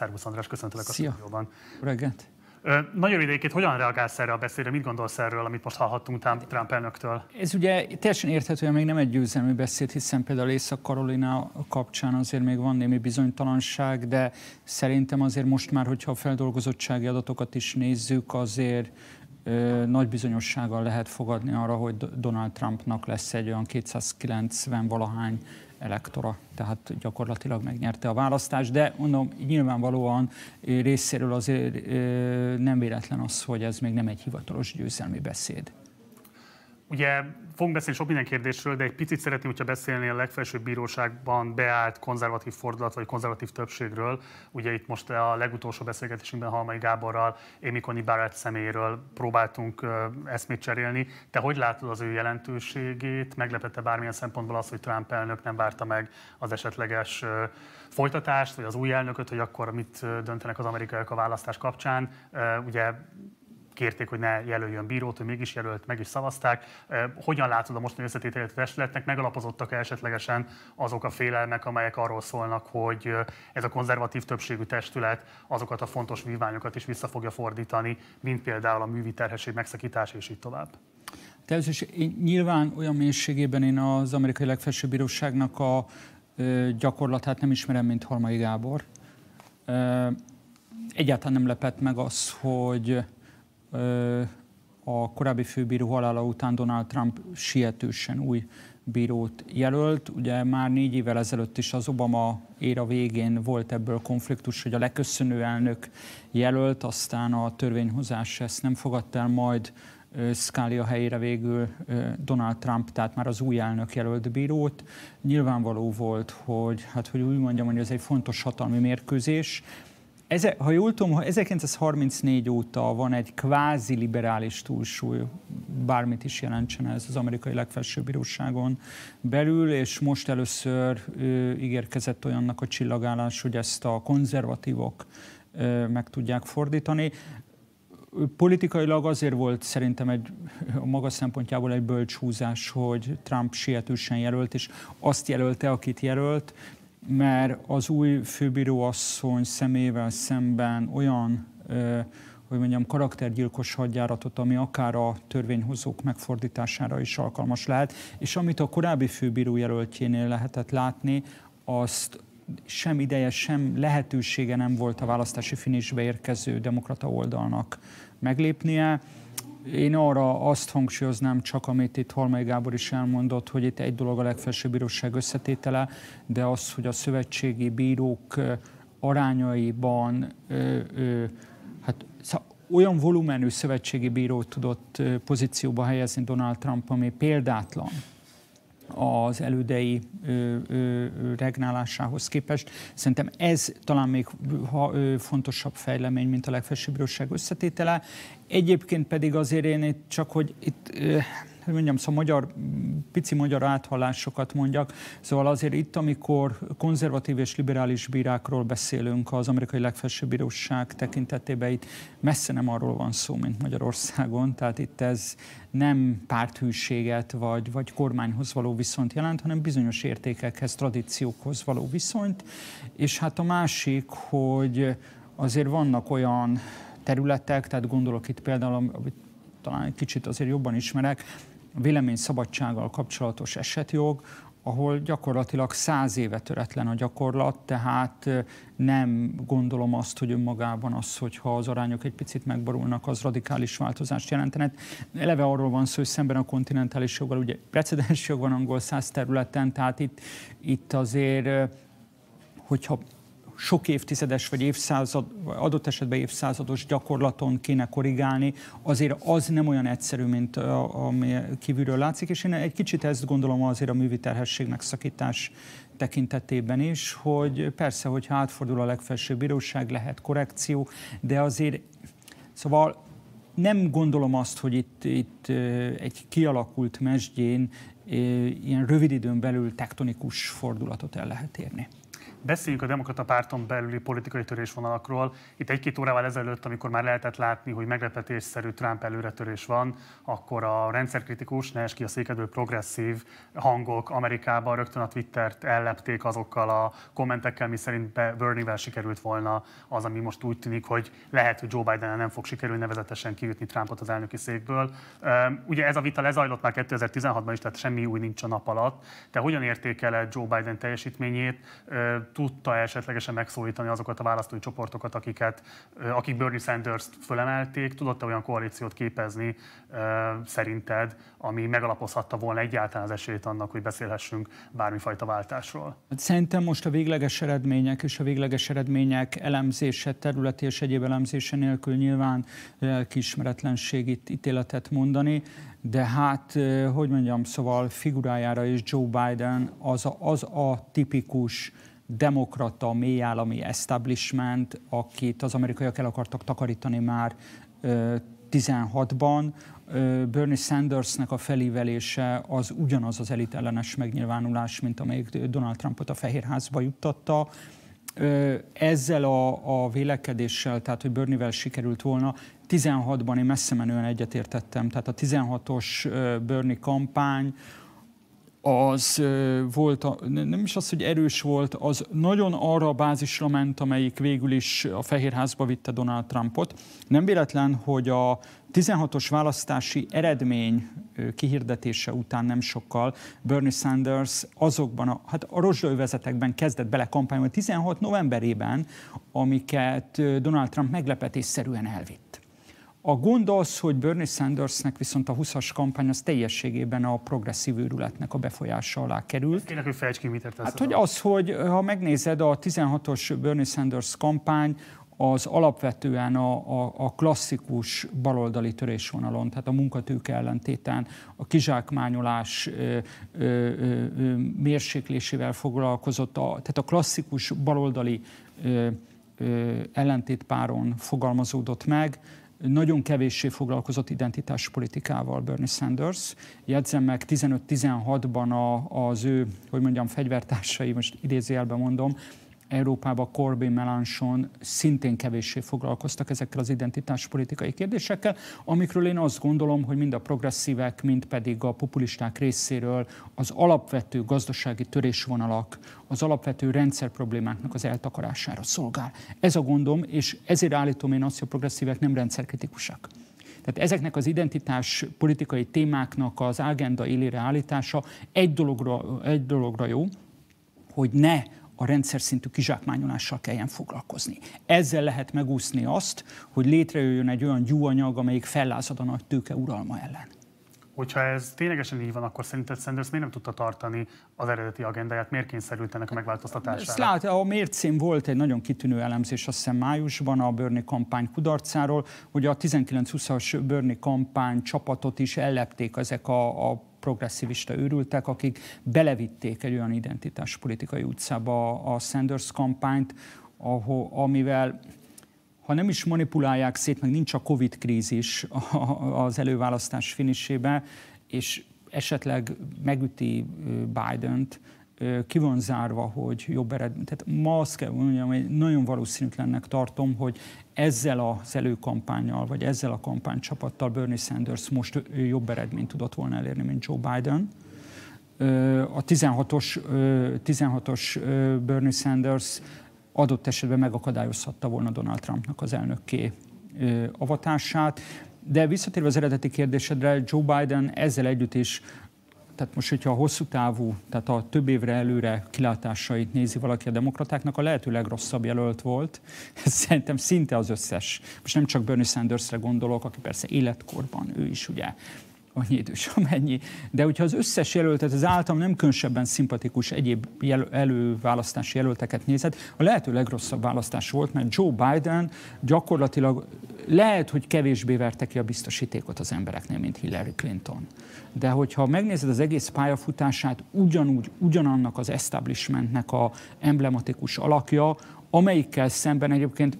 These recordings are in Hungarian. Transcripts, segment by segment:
Szervusz András, köszöntelek a stúdióban. Reggelt. Nagyon röviden hogyan reagálsz erre a beszédre? Mit gondolsz erről, amit most hallhattunk Trump elnöktől? Ez ugye teljesen érthetően még nem egy győzelmi beszéd, hiszen például Észak-Karolina kapcsán azért még van némi bizonytalanság, de szerintem azért most már, hogyha a feldolgozottsági adatokat is nézzük, azért ö, nagy bizonyossággal lehet fogadni arra, hogy Donald Trumpnak lesz egy olyan 290 valahány elektora, tehát gyakorlatilag megnyerte a választást, de mondom, nyilvánvalóan részéről azért nem véletlen az, hogy ez még nem egy hivatalos győzelmi beszéd. Ugye fogunk beszélni sok minden kérdésről, de egy picit szeretném, hogyha beszélni a legfelsőbb bíróságban beállt konzervatív fordulat vagy konzervatív többségről. Ugye itt most a legutolsó beszélgetésünkben Halmai Gáborral, Coney Barrett személyéről próbáltunk eszmét cserélni. Te hogy látod az ő jelentőségét? Meglepette bármilyen szempontból az, hogy Trump elnök nem várta meg az esetleges folytatást, vagy az új elnököt, hogy akkor mit döntenek az amerikaiak a választás kapcsán. Ugye kérték, hogy ne jelöljön bírót, hogy mégis jelölt, meg is szavazták. Hogyan látod a mostani összetételét testületnek? Megalapozottak-e esetlegesen azok a félelmek, amelyek arról szólnak, hogy ez a konzervatív többségű testület azokat a fontos vívmányokat is vissza fogja fordítani, mint például a művi terhesség megszakítás és így tovább? Természetesen nyilván olyan mélységében én az amerikai legfelsőbb bíróságnak a gyakorlatát nem ismerem, mint Halmai Gábor. Egyáltalán nem lepett meg az, hogy a korábbi főbíró halála után Donald Trump sietősen új bírót jelölt. Ugye már négy évvel ezelőtt is az Obama éra végén volt ebből konfliktus, hogy a leköszönő elnök jelölt, aztán a törvényhozás ezt nem fogadta el, majd Scalia helyére végül Donald Trump, tehát már az új elnök jelölt bírót. Nyilvánvaló volt, hogy, hát, hogy úgy mondjam, hogy ez egy fontos hatalmi mérkőzés, Eze, ha jól tudom, 1934 óta van egy kvázi liberális túlsúly, bármit is jelentsen ez az amerikai legfelsőbb bíróságon belül, és most először ö, ígérkezett olyannak a csillagállás, hogy ezt a konzervatívok ö, meg tudják fordítani. Politikailag azért volt szerintem egy, a maga szempontjából egy bölcshúzás, hogy Trump sietősen jelölt, és azt jelölte, akit jelölt, mert az új főbíróasszony szemével szemben olyan, hogy mondjam, karaktergyilkos hadjáratot, ami akár a törvényhozók megfordítására is alkalmas lehet, és amit a korábbi főbíró jelöltjénél lehetett látni, azt sem ideje, sem lehetősége nem volt a választási finisbe érkező demokrata oldalnak meglépnie. Én arra azt hangsúlyoznám csak, amit itt Halmai Gábor is elmondott, hogy itt egy dolog a legfelsőbb bíróság összetétele, de az, hogy a szövetségi bírók arányaiban ö, ö, hát, olyan volumenű szövetségi bírót tudott pozícióba helyezni Donald Trump, ami példátlan az elődei regnálásához képest. Szerintem ez talán még fontosabb fejlemény, mint a legfelsőbb bíróság összetétele. Egyébként pedig azért én itt csak, hogy itt hogy mondjam, szóval magyar, pici magyar áthallásokat mondjak. Szóval azért itt, amikor konzervatív és liberális bírákról beszélünk az amerikai legfelsőbb bíróság tekintetében, itt messze nem arról van szó, mint Magyarországon. Tehát itt ez nem párthűséget vagy, vagy kormányhoz való viszonyt jelent, hanem bizonyos értékekhez, tradíciókhoz való viszonyt. És hát a másik, hogy azért vannak olyan területek, tehát gondolok itt például, amit talán egy kicsit azért jobban ismerek, a vélemény szabadsággal kapcsolatos esetjog, ahol gyakorlatilag száz éve töretlen a gyakorlat, tehát nem gondolom azt, hogy önmagában az, hogyha az arányok egy picit megborulnak, az radikális változást jelentene. Eleve arról van szó, hogy szemben a kontinentális joggal, ugye precedens jog van angol száz területen, tehát itt, itt azért, hogyha sok évtizedes vagy évszázad, adott esetben évszázados gyakorlaton kéne korrigálni, azért az nem olyan egyszerű, mint ami kívülről látszik, és én egy kicsit ezt gondolom azért a művi terhesség megszakítás tekintetében is, hogy persze, hogyha átfordul a legfelsőbb bíróság, lehet korrekció, de azért, szóval nem gondolom azt, hogy itt, itt egy kialakult mesdjén ilyen rövid időn belül tektonikus fordulatot el lehet érni. Beszéljünk a demokrata párton belüli politikai törésvonalakról. Itt egy-két órával ezelőtt, amikor már lehetett látni, hogy meglepetésszerű Trump előretörés van, akkor a rendszerkritikus, ne ki a székedő progresszív hangok Amerikában rögtön a Twittert ellepték azokkal a kommentekkel, mi szerint Bernie-vel sikerült volna az, ami most úgy tűnik, hogy lehet, hogy Joe Biden nem fog sikerülni nevezetesen kiütni Trumpot az elnöki székből. Ugye ez a vita lezajlott már 2016-ban is, tehát semmi új nincs a nap alatt. Te hogyan értékeled Joe Biden teljesítményét? Tudta esetlegesen megszólítani azokat a választói csoportokat, akiket, akik Bernie Sanders-t fölemelték? Tudott-e olyan koalíciót képezni szerinted, ami megalapozhatta volna egyáltalán az esélyt annak, hogy beszélhessünk bármifajta váltásról? Hát szerintem most a végleges eredmények és a végleges eredmények elemzése, területi és egyéb elemzése nélkül nyilván lelkiismeretlenség itt ítéletet mondani de hát, hogy mondjam, szóval figurájára is Joe Biden az a, az a tipikus demokrata, mélyállami establishment, akit az amerikaiak el akartak takarítani már 16-ban. Bernie Sandersnek a felívelése az ugyanaz az elit ellenes megnyilvánulás, mint amelyik Donald Trumpot a Fehérházba juttatta ezzel a, a vélekedéssel, tehát hogy Bernie-vel sikerült volna, 16-ban én messze menően egyetértettem, tehát a 16-os Bernie kampány, az volt, nem is az, hogy erős volt, az nagyon arra a bázisra ment, amelyik végül is a Fehérházba vitte Donald Trumpot. Nem véletlen, hogy a 16-os választási eredmény kihirdetése után nem sokkal Bernie Sanders azokban a, hát a rozsdővezetekben kezdett bele kampányolni 16 novemberében, amiket Donald Trump meglepetésszerűen elvitt. A gond az, hogy Bernie Sandersnek viszont a 20-as kampány az teljességében a progresszív őrületnek a befolyása alá került. Kérlek, hogy fejtsd ki, mit Hát, hogy az, hogy ha megnézed a 16-os Bernie Sanders kampány, az alapvetően a, a, a klasszikus baloldali törésvonalon, tehát a munkatőke ellentétén, a kizsákmányolás ö, ö, ö, mérséklésével foglalkozott, a, tehát a klasszikus baloldali ö, ö, ellentétpáron fogalmazódott meg, nagyon kevéssé foglalkozott identitáspolitikával Bernie Sanders. Jegyzem meg 15-16-ban az ő, hogy mondjam, fegyvertársai, most idézőjelben mondom, Európában Corbyn, Melanchon szintén kevéssé foglalkoztak ezekkel az identitáspolitikai kérdésekkel, amikről én azt gondolom, hogy mind a progresszívek, mind pedig a populisták részéről az alapvető gazdasági törésvonalak, az alapvető rendszer problémáknak az eltakarására szolgál. Ez a gondom, és ezért állítom én azt, hogy a progresszívek nem rendszerkritikusak. Tehát ezeknek az identitás politikai témáknak az agenda élére állítása egy dologra, egy dologra jó, hogy ne a rendszer szintű kizsákmányolással kelljen foglalkozni. Ezzel lehet megúszni azt, hogy létrejöjjön egy olyan gyúanyag, amelyik fellázad a nagy tőke uralma ellen. Hogyha ez ténylegesen így van, akkor szerinted Sanders miért nem tudta tartani az eredeti agendáját? Miért kényszerült ennek a megváltoztatására? Ezt lát, a mércén volt egy nagyon kitűnő elemzés, azt hiszem májusban a Bernie kampány kudarcáról, hogy a 19-20-as Bernie kampány csapatot is ellepték ezek a, a progresszivista őrültek, akik belevitték egy olyan identitáspolitikai utcába a Sanders kampányt, ahol, amivel ha nem is manipulálják szét, meg nincs a Covid krízis az előválasztás finisébe, és esetleg megüti Biden-t, ki van zárva, hogy jobb eredmény. Tehát ma azt kell mondjam, hogy nagyon valószínűtlennek tartom, hogy ezzel az előkampányjal, vagy ezzel a kampánycsapattal Bernie Sanders most jobb eredményt tudott volna elérni, mint Joe Biden. A 16-os, 16-os Bernie Sanders adott esetben megakadályozhatta volna Donald Trumpnak az elnökké avatását. De visszatérve az eredeti kérdésedre, Joe Biden ezzel együtt is tehát most, hogyha a hosszú távú, tehát a több évre előre kilátásait nézi valaki a demokratáknak, a lehető legrosszabb jelölt volt. Ez szerintem szinte az összes. Most nem csak Bernie Sandersre gondolok, aki persze életkorban, ő is ugye annyi idős, amennyi. De hogyha az összes jelöltet, az általam nem különösebben szimpatikus egyéb jel- előválasztási jelölteket nézed, a lehető legrosszabb választás volt, mert Joe Biden gyakorlatilag lehet, hogy kevésbé verte ki a biztosítékot az embereknél, mint Hillary Clinton. De hogyha megnézed az egész pályafutását, ugyanúgy, ugyanannak az establishmentnek a emblematikus alakja, amelyikkel szemben egyébként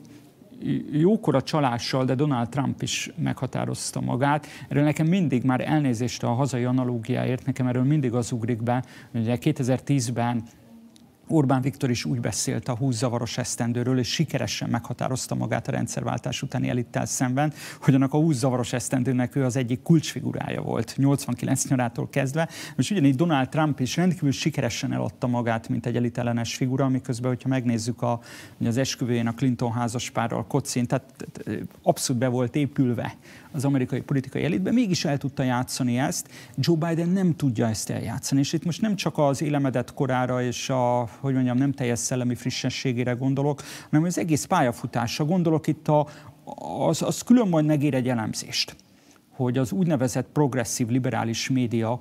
jókora csalással, de Donald Trump is meghatározta magát. Erről nekem mindig már elnézést a hazai analógiáért, nekem erről mindig az ugrik be, ugye 2010-ben Orbán Viktor is úgy beszélt a 20 zavaros esztendőről, és sikeresen meghatározta magát a rendszerváltás utáni elittel szemben, hogy annak a 20 zavaros esztendőnek ő az egyik kulcsfigurája volt, 89 nyarától kezdve. Most ugyanígy Donald Trump is rendkívül sikeresen eladta magát, mint egy elitellenes figura, miközben, hogyha megnézzük a, az esküvőjén a Clinton házaspárral kocin, tehát abszolút be volt épülve az amerikai politikai elitbe, mégis el tudta játszani ezt. Joe Biden nem tudja ezt eljátszani, és itt most nem csak az élemedett korára és a, hogy mondjam, nem teljes szellemi frissességére gondolok, hanem az egész pályafutásra gondolok itt a, az, az külön majd megér egy elemzést hogy az úgynevezett progresszív liberális média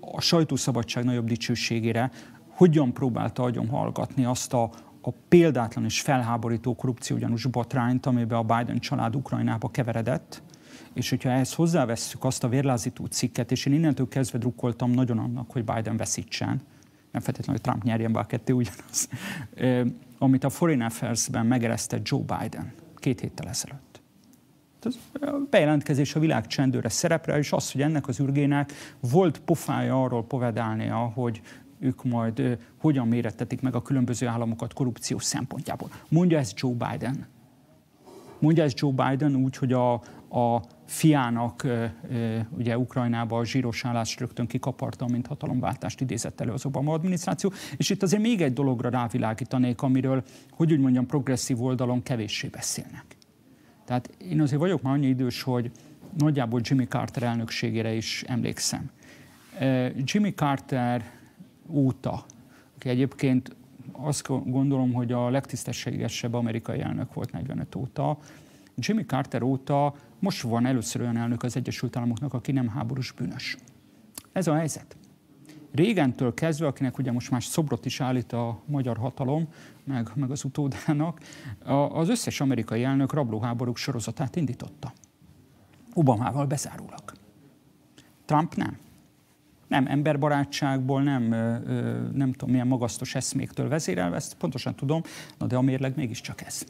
a sajtószabadság nagyobb dicsőségére hogyan próbálta agyon hallgatni azt a, a példátlan és felháborító korrupció botrányt, amiben a Biden család Ukrajnába keveredett, és hogyha ehhez hozzávesszük azt a vérlázító cikket, és én innentől kezdve drukkoltam nagyon annak, hogy Biden veszítsen, nem feltétlenül, hogy Trump nyerjen be a kettő ugyanaz, amit a Foreign Affairs-ben megeresztett Joe Biden két héttel ezelőtt. Ez bejelentkezés a világ csendőre szerepre, és az, hogy ennek az ürgének volt pofája arról povedálnia, hogy ők majd hogyan mérettetik meg a különböző államokat korrupció szempontjából. Mondja ezt Joe Biden. Mondja ezt Joe Biden úgy, hogy a, a fiának ugye Ukrajnába a zsíros állást rögtön kikaparta, mint hatalomváltást idézett elő az Obama adminisztráció. És itt azért még egy dologra rávilágítanék, amiről, hogy úgy mondjam, progresszív oldalon kevéssé beszélnek. Tehát én azért vagyok már annyi idős, hogy nagyjából Jimmy Carter elnökségére is emlékszem. Jimmy Carter óta, aki egyébként azt gondolom, hogy a legtisztességesebb amerikai elnök volt 45 óta, Jimmy Carter óta most van először olyan elnök az Egyesült Államoknak, aki nem háborús bűnös. Ez a helyzet. Régentől kezdve, akinek ugye most már szobrot is állít a magyar hatalom, meg, meg az utódának, az összes amerikai elnök rablóháborúk sorozatát indította. Obamával bezárólag. Trump nem. Nem emberbarátságból, nem, nem tudom milyen magasztos eszméktől vezérelve, ezt pontosan tudom, na de a mérleg mégiscsak ez.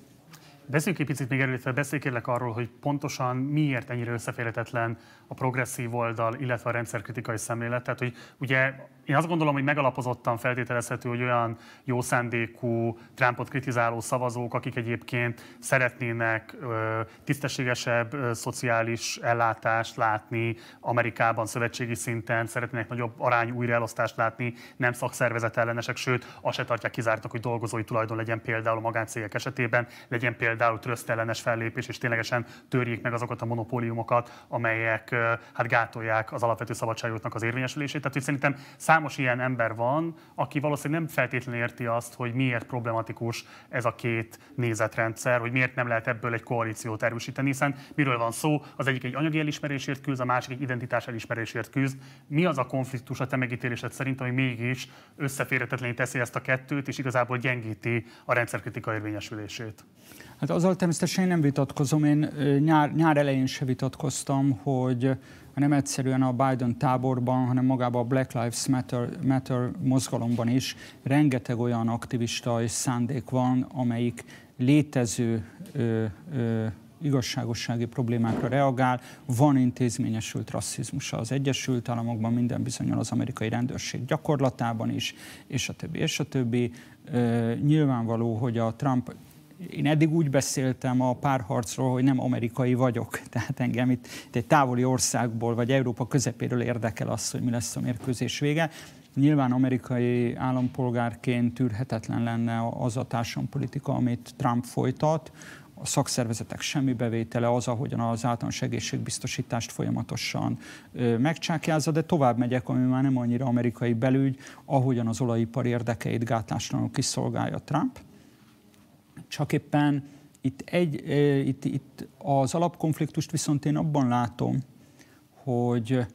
Beszéljünk egy picit még előtte, beszélj kérlek arról, hogy pontosan miért ennyire összeférhetetlen a progresszív oldal, illetve a rendszerkritikai szemlélet. Tehát, hogy ugye én azt gondolom, hogy megalapozottan feltételezhető, hogy olyan jó szándékú Trumpot kritizáló szavazók, akik egyébként szeretnének ö, tisztességesebb ö, szociális ellátást látni Amerikában szövetségi szinten, szeretnének nagyobb arányú újraelosztást látni, nem szakszervezet ellenesek, sőt, azt se tartják kizártak, hogy dolgozói tulajdon legyen például a magáncégek esetében, legyen például tröszt ellenes fellépés, és ténylegesen törjék meg azokat a monopóliumokat, amelyek hát gátolják az alapvető szabadságoknak az érvényesülését. Tehát, hogy szerintem számos ilyen ember van, aki valószínűleg nem feltétlenül érti azt, hogy miért problematikus ez a két nézetrendszer, hogy miért nem lehet ebből egy koalíciót erősíteni, hiszen miről van szó, az egyik egy anyagi elismerésért küzd, a másik egy identitás elismerésért küzd. Mi az a konfliktus a te megítélésed szerint, ami mégis összeférhetetlenül teszi ezt a kettőt, és igazából gyengíti a rendszerkritika érvényesülését? Hát azzal természetesen én nem vitatkozom. Én nyár, nyár elején se vitatkoztam, hogy nem egyszerűen a Biden táborban, hanem magában a Black Lives Matter, Matter mozgalomban is rengeteg olyan aktivista és szándék van, amelyik létező ö, ö, igazságossági problémákra reagál. Van intézményesült rasszizmus az Egyesült Államokban, minden bizonyal az amerikai rendőrség gyakorlatában is, és a többi, és a többi. Ö, nyilvánvaló, hogy a Trump én eddig úgy beszéltem a párharcról, hogy nem amerikai vagyok. Tehát engem itt, egy távoli országból, vagy Európa közepéről érdekel az, hogy mi lesz a mérkőzés vége. Nyilván amerikai állampolgárként tűrhetetlen lenne az a társadalompolitika, amit Trump folytat, a szakszervezetek semmi bevétele, az, ahogyan az általános egészségbiztosítást folyamatosan megcsákjázza, de tovább megyek, ami már nem annyira amerikai belügy, ahogyan az olajipar érdekeit gátláslanul kiszolgálja Trump. Csak éppen itt, egy, itt, itt az alapkonfliktust viszont én abban látom, hogy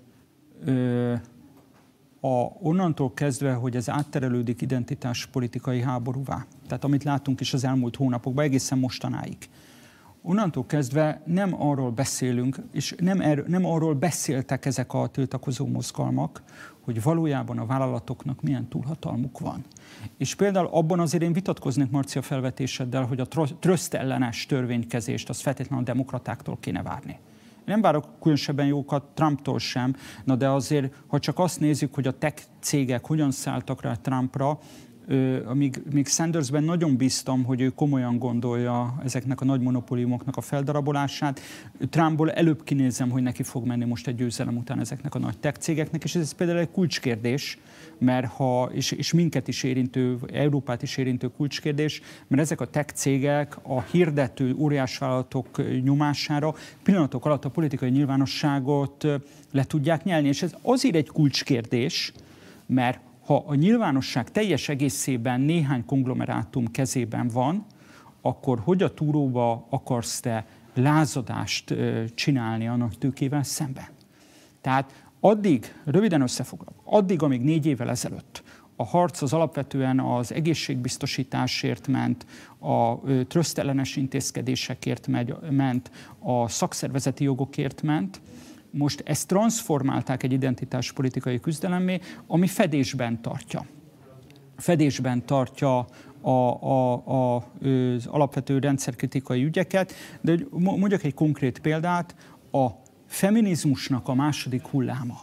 a, onnantól kezdve, hogy ez átterelődik identitáspolitikai háborúvá, tehát amit látunk is az elmúlt hónapokban, egészen mostanáig, onnantól kezdve nem arról beszélünk, és nem, er, nem arról beszéltek ezek a tiltakozó mozgalmak, hogy valójában a vállalatoknak milyen túlhatalmuk van. És például abban azért én vitatkoznék Marcia felvetéseddel, hogy a tröszt ellenes törvénykezést az feltétlenül a demokratáktól kéne várni. Nem várok különösebben jókat Trumptól sem, na de azért, ha csak azt nézzük, hogy a tech cégek hogyan szálltak rá Trumpra, amíg még Sandersben nagyon bíztam, hogy ő komolyan gondolja ezeknek a nagy monopóliumoknak a feldarabolását. Trumpból előbb kinézem, hogy neki fog menni most egy győzelem után ezeknek a nagy tech cégeknek, és ez például egy kulcskérdés, mert ha, és, és minket is érintő, Európát is érintő kulcskérdés, mert ezek a tech cégek a hirdető óriásvállalatok nyomására pillanatok alatt a politikai nyilvánosságot le tudják nyelni. És ez azért egy kulcskérdés, mert ha a nyilvánosság teljes egészében néhány konglomerátum kezében van, akkor hogy a túróba akarsz te lázadást csinálni a nagy tőkével szemben? Tehát addig, röviden összefoglalva, addig, amíg négy évvel ezelőtt a harc az alapvetően az egészségbiztosításért ment, a trösztellenes intézkedésekért megy, ment, a szakszervezeti jogokért ment, most ezt transformálták egy identitáspolitikai küzdelemmé, ami fedésben tartja. Fedésben tartja a, a, a, az alapvető rendszerkritikai ügyeket, de mondjak egy konkrét példát, a feminizmusnak a második hulláma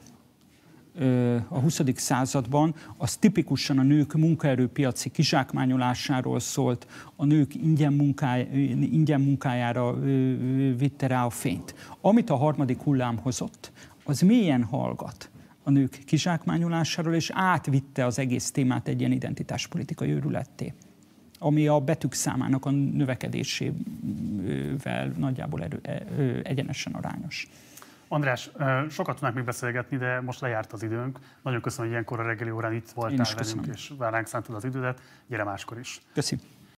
a 20. században, az tipikusan a nők munkaerőpiaci kizsákmányolásáról szólt, a nők ingyen, munkáj, ingyen munkájára vitte rá a fényt. Amit a harmadik hullám hozott, az mélyen hallgat a nők kizsákmányolásáról, és átvitte az egész témát egy ilyen identitáspolitikai őrületté ami a betűk számának a növekedésével nagyjából erő, e, egyenesen arányos. András, sokat tudnánk még beszélgetni, de most lejárt az időnk. Nagyon köszönöm, hogy ilyenkor a reggeli órán itt voltál velünk, köszönöm. és ránk szántad az idődet. Gyere máskor is. Köszönöm.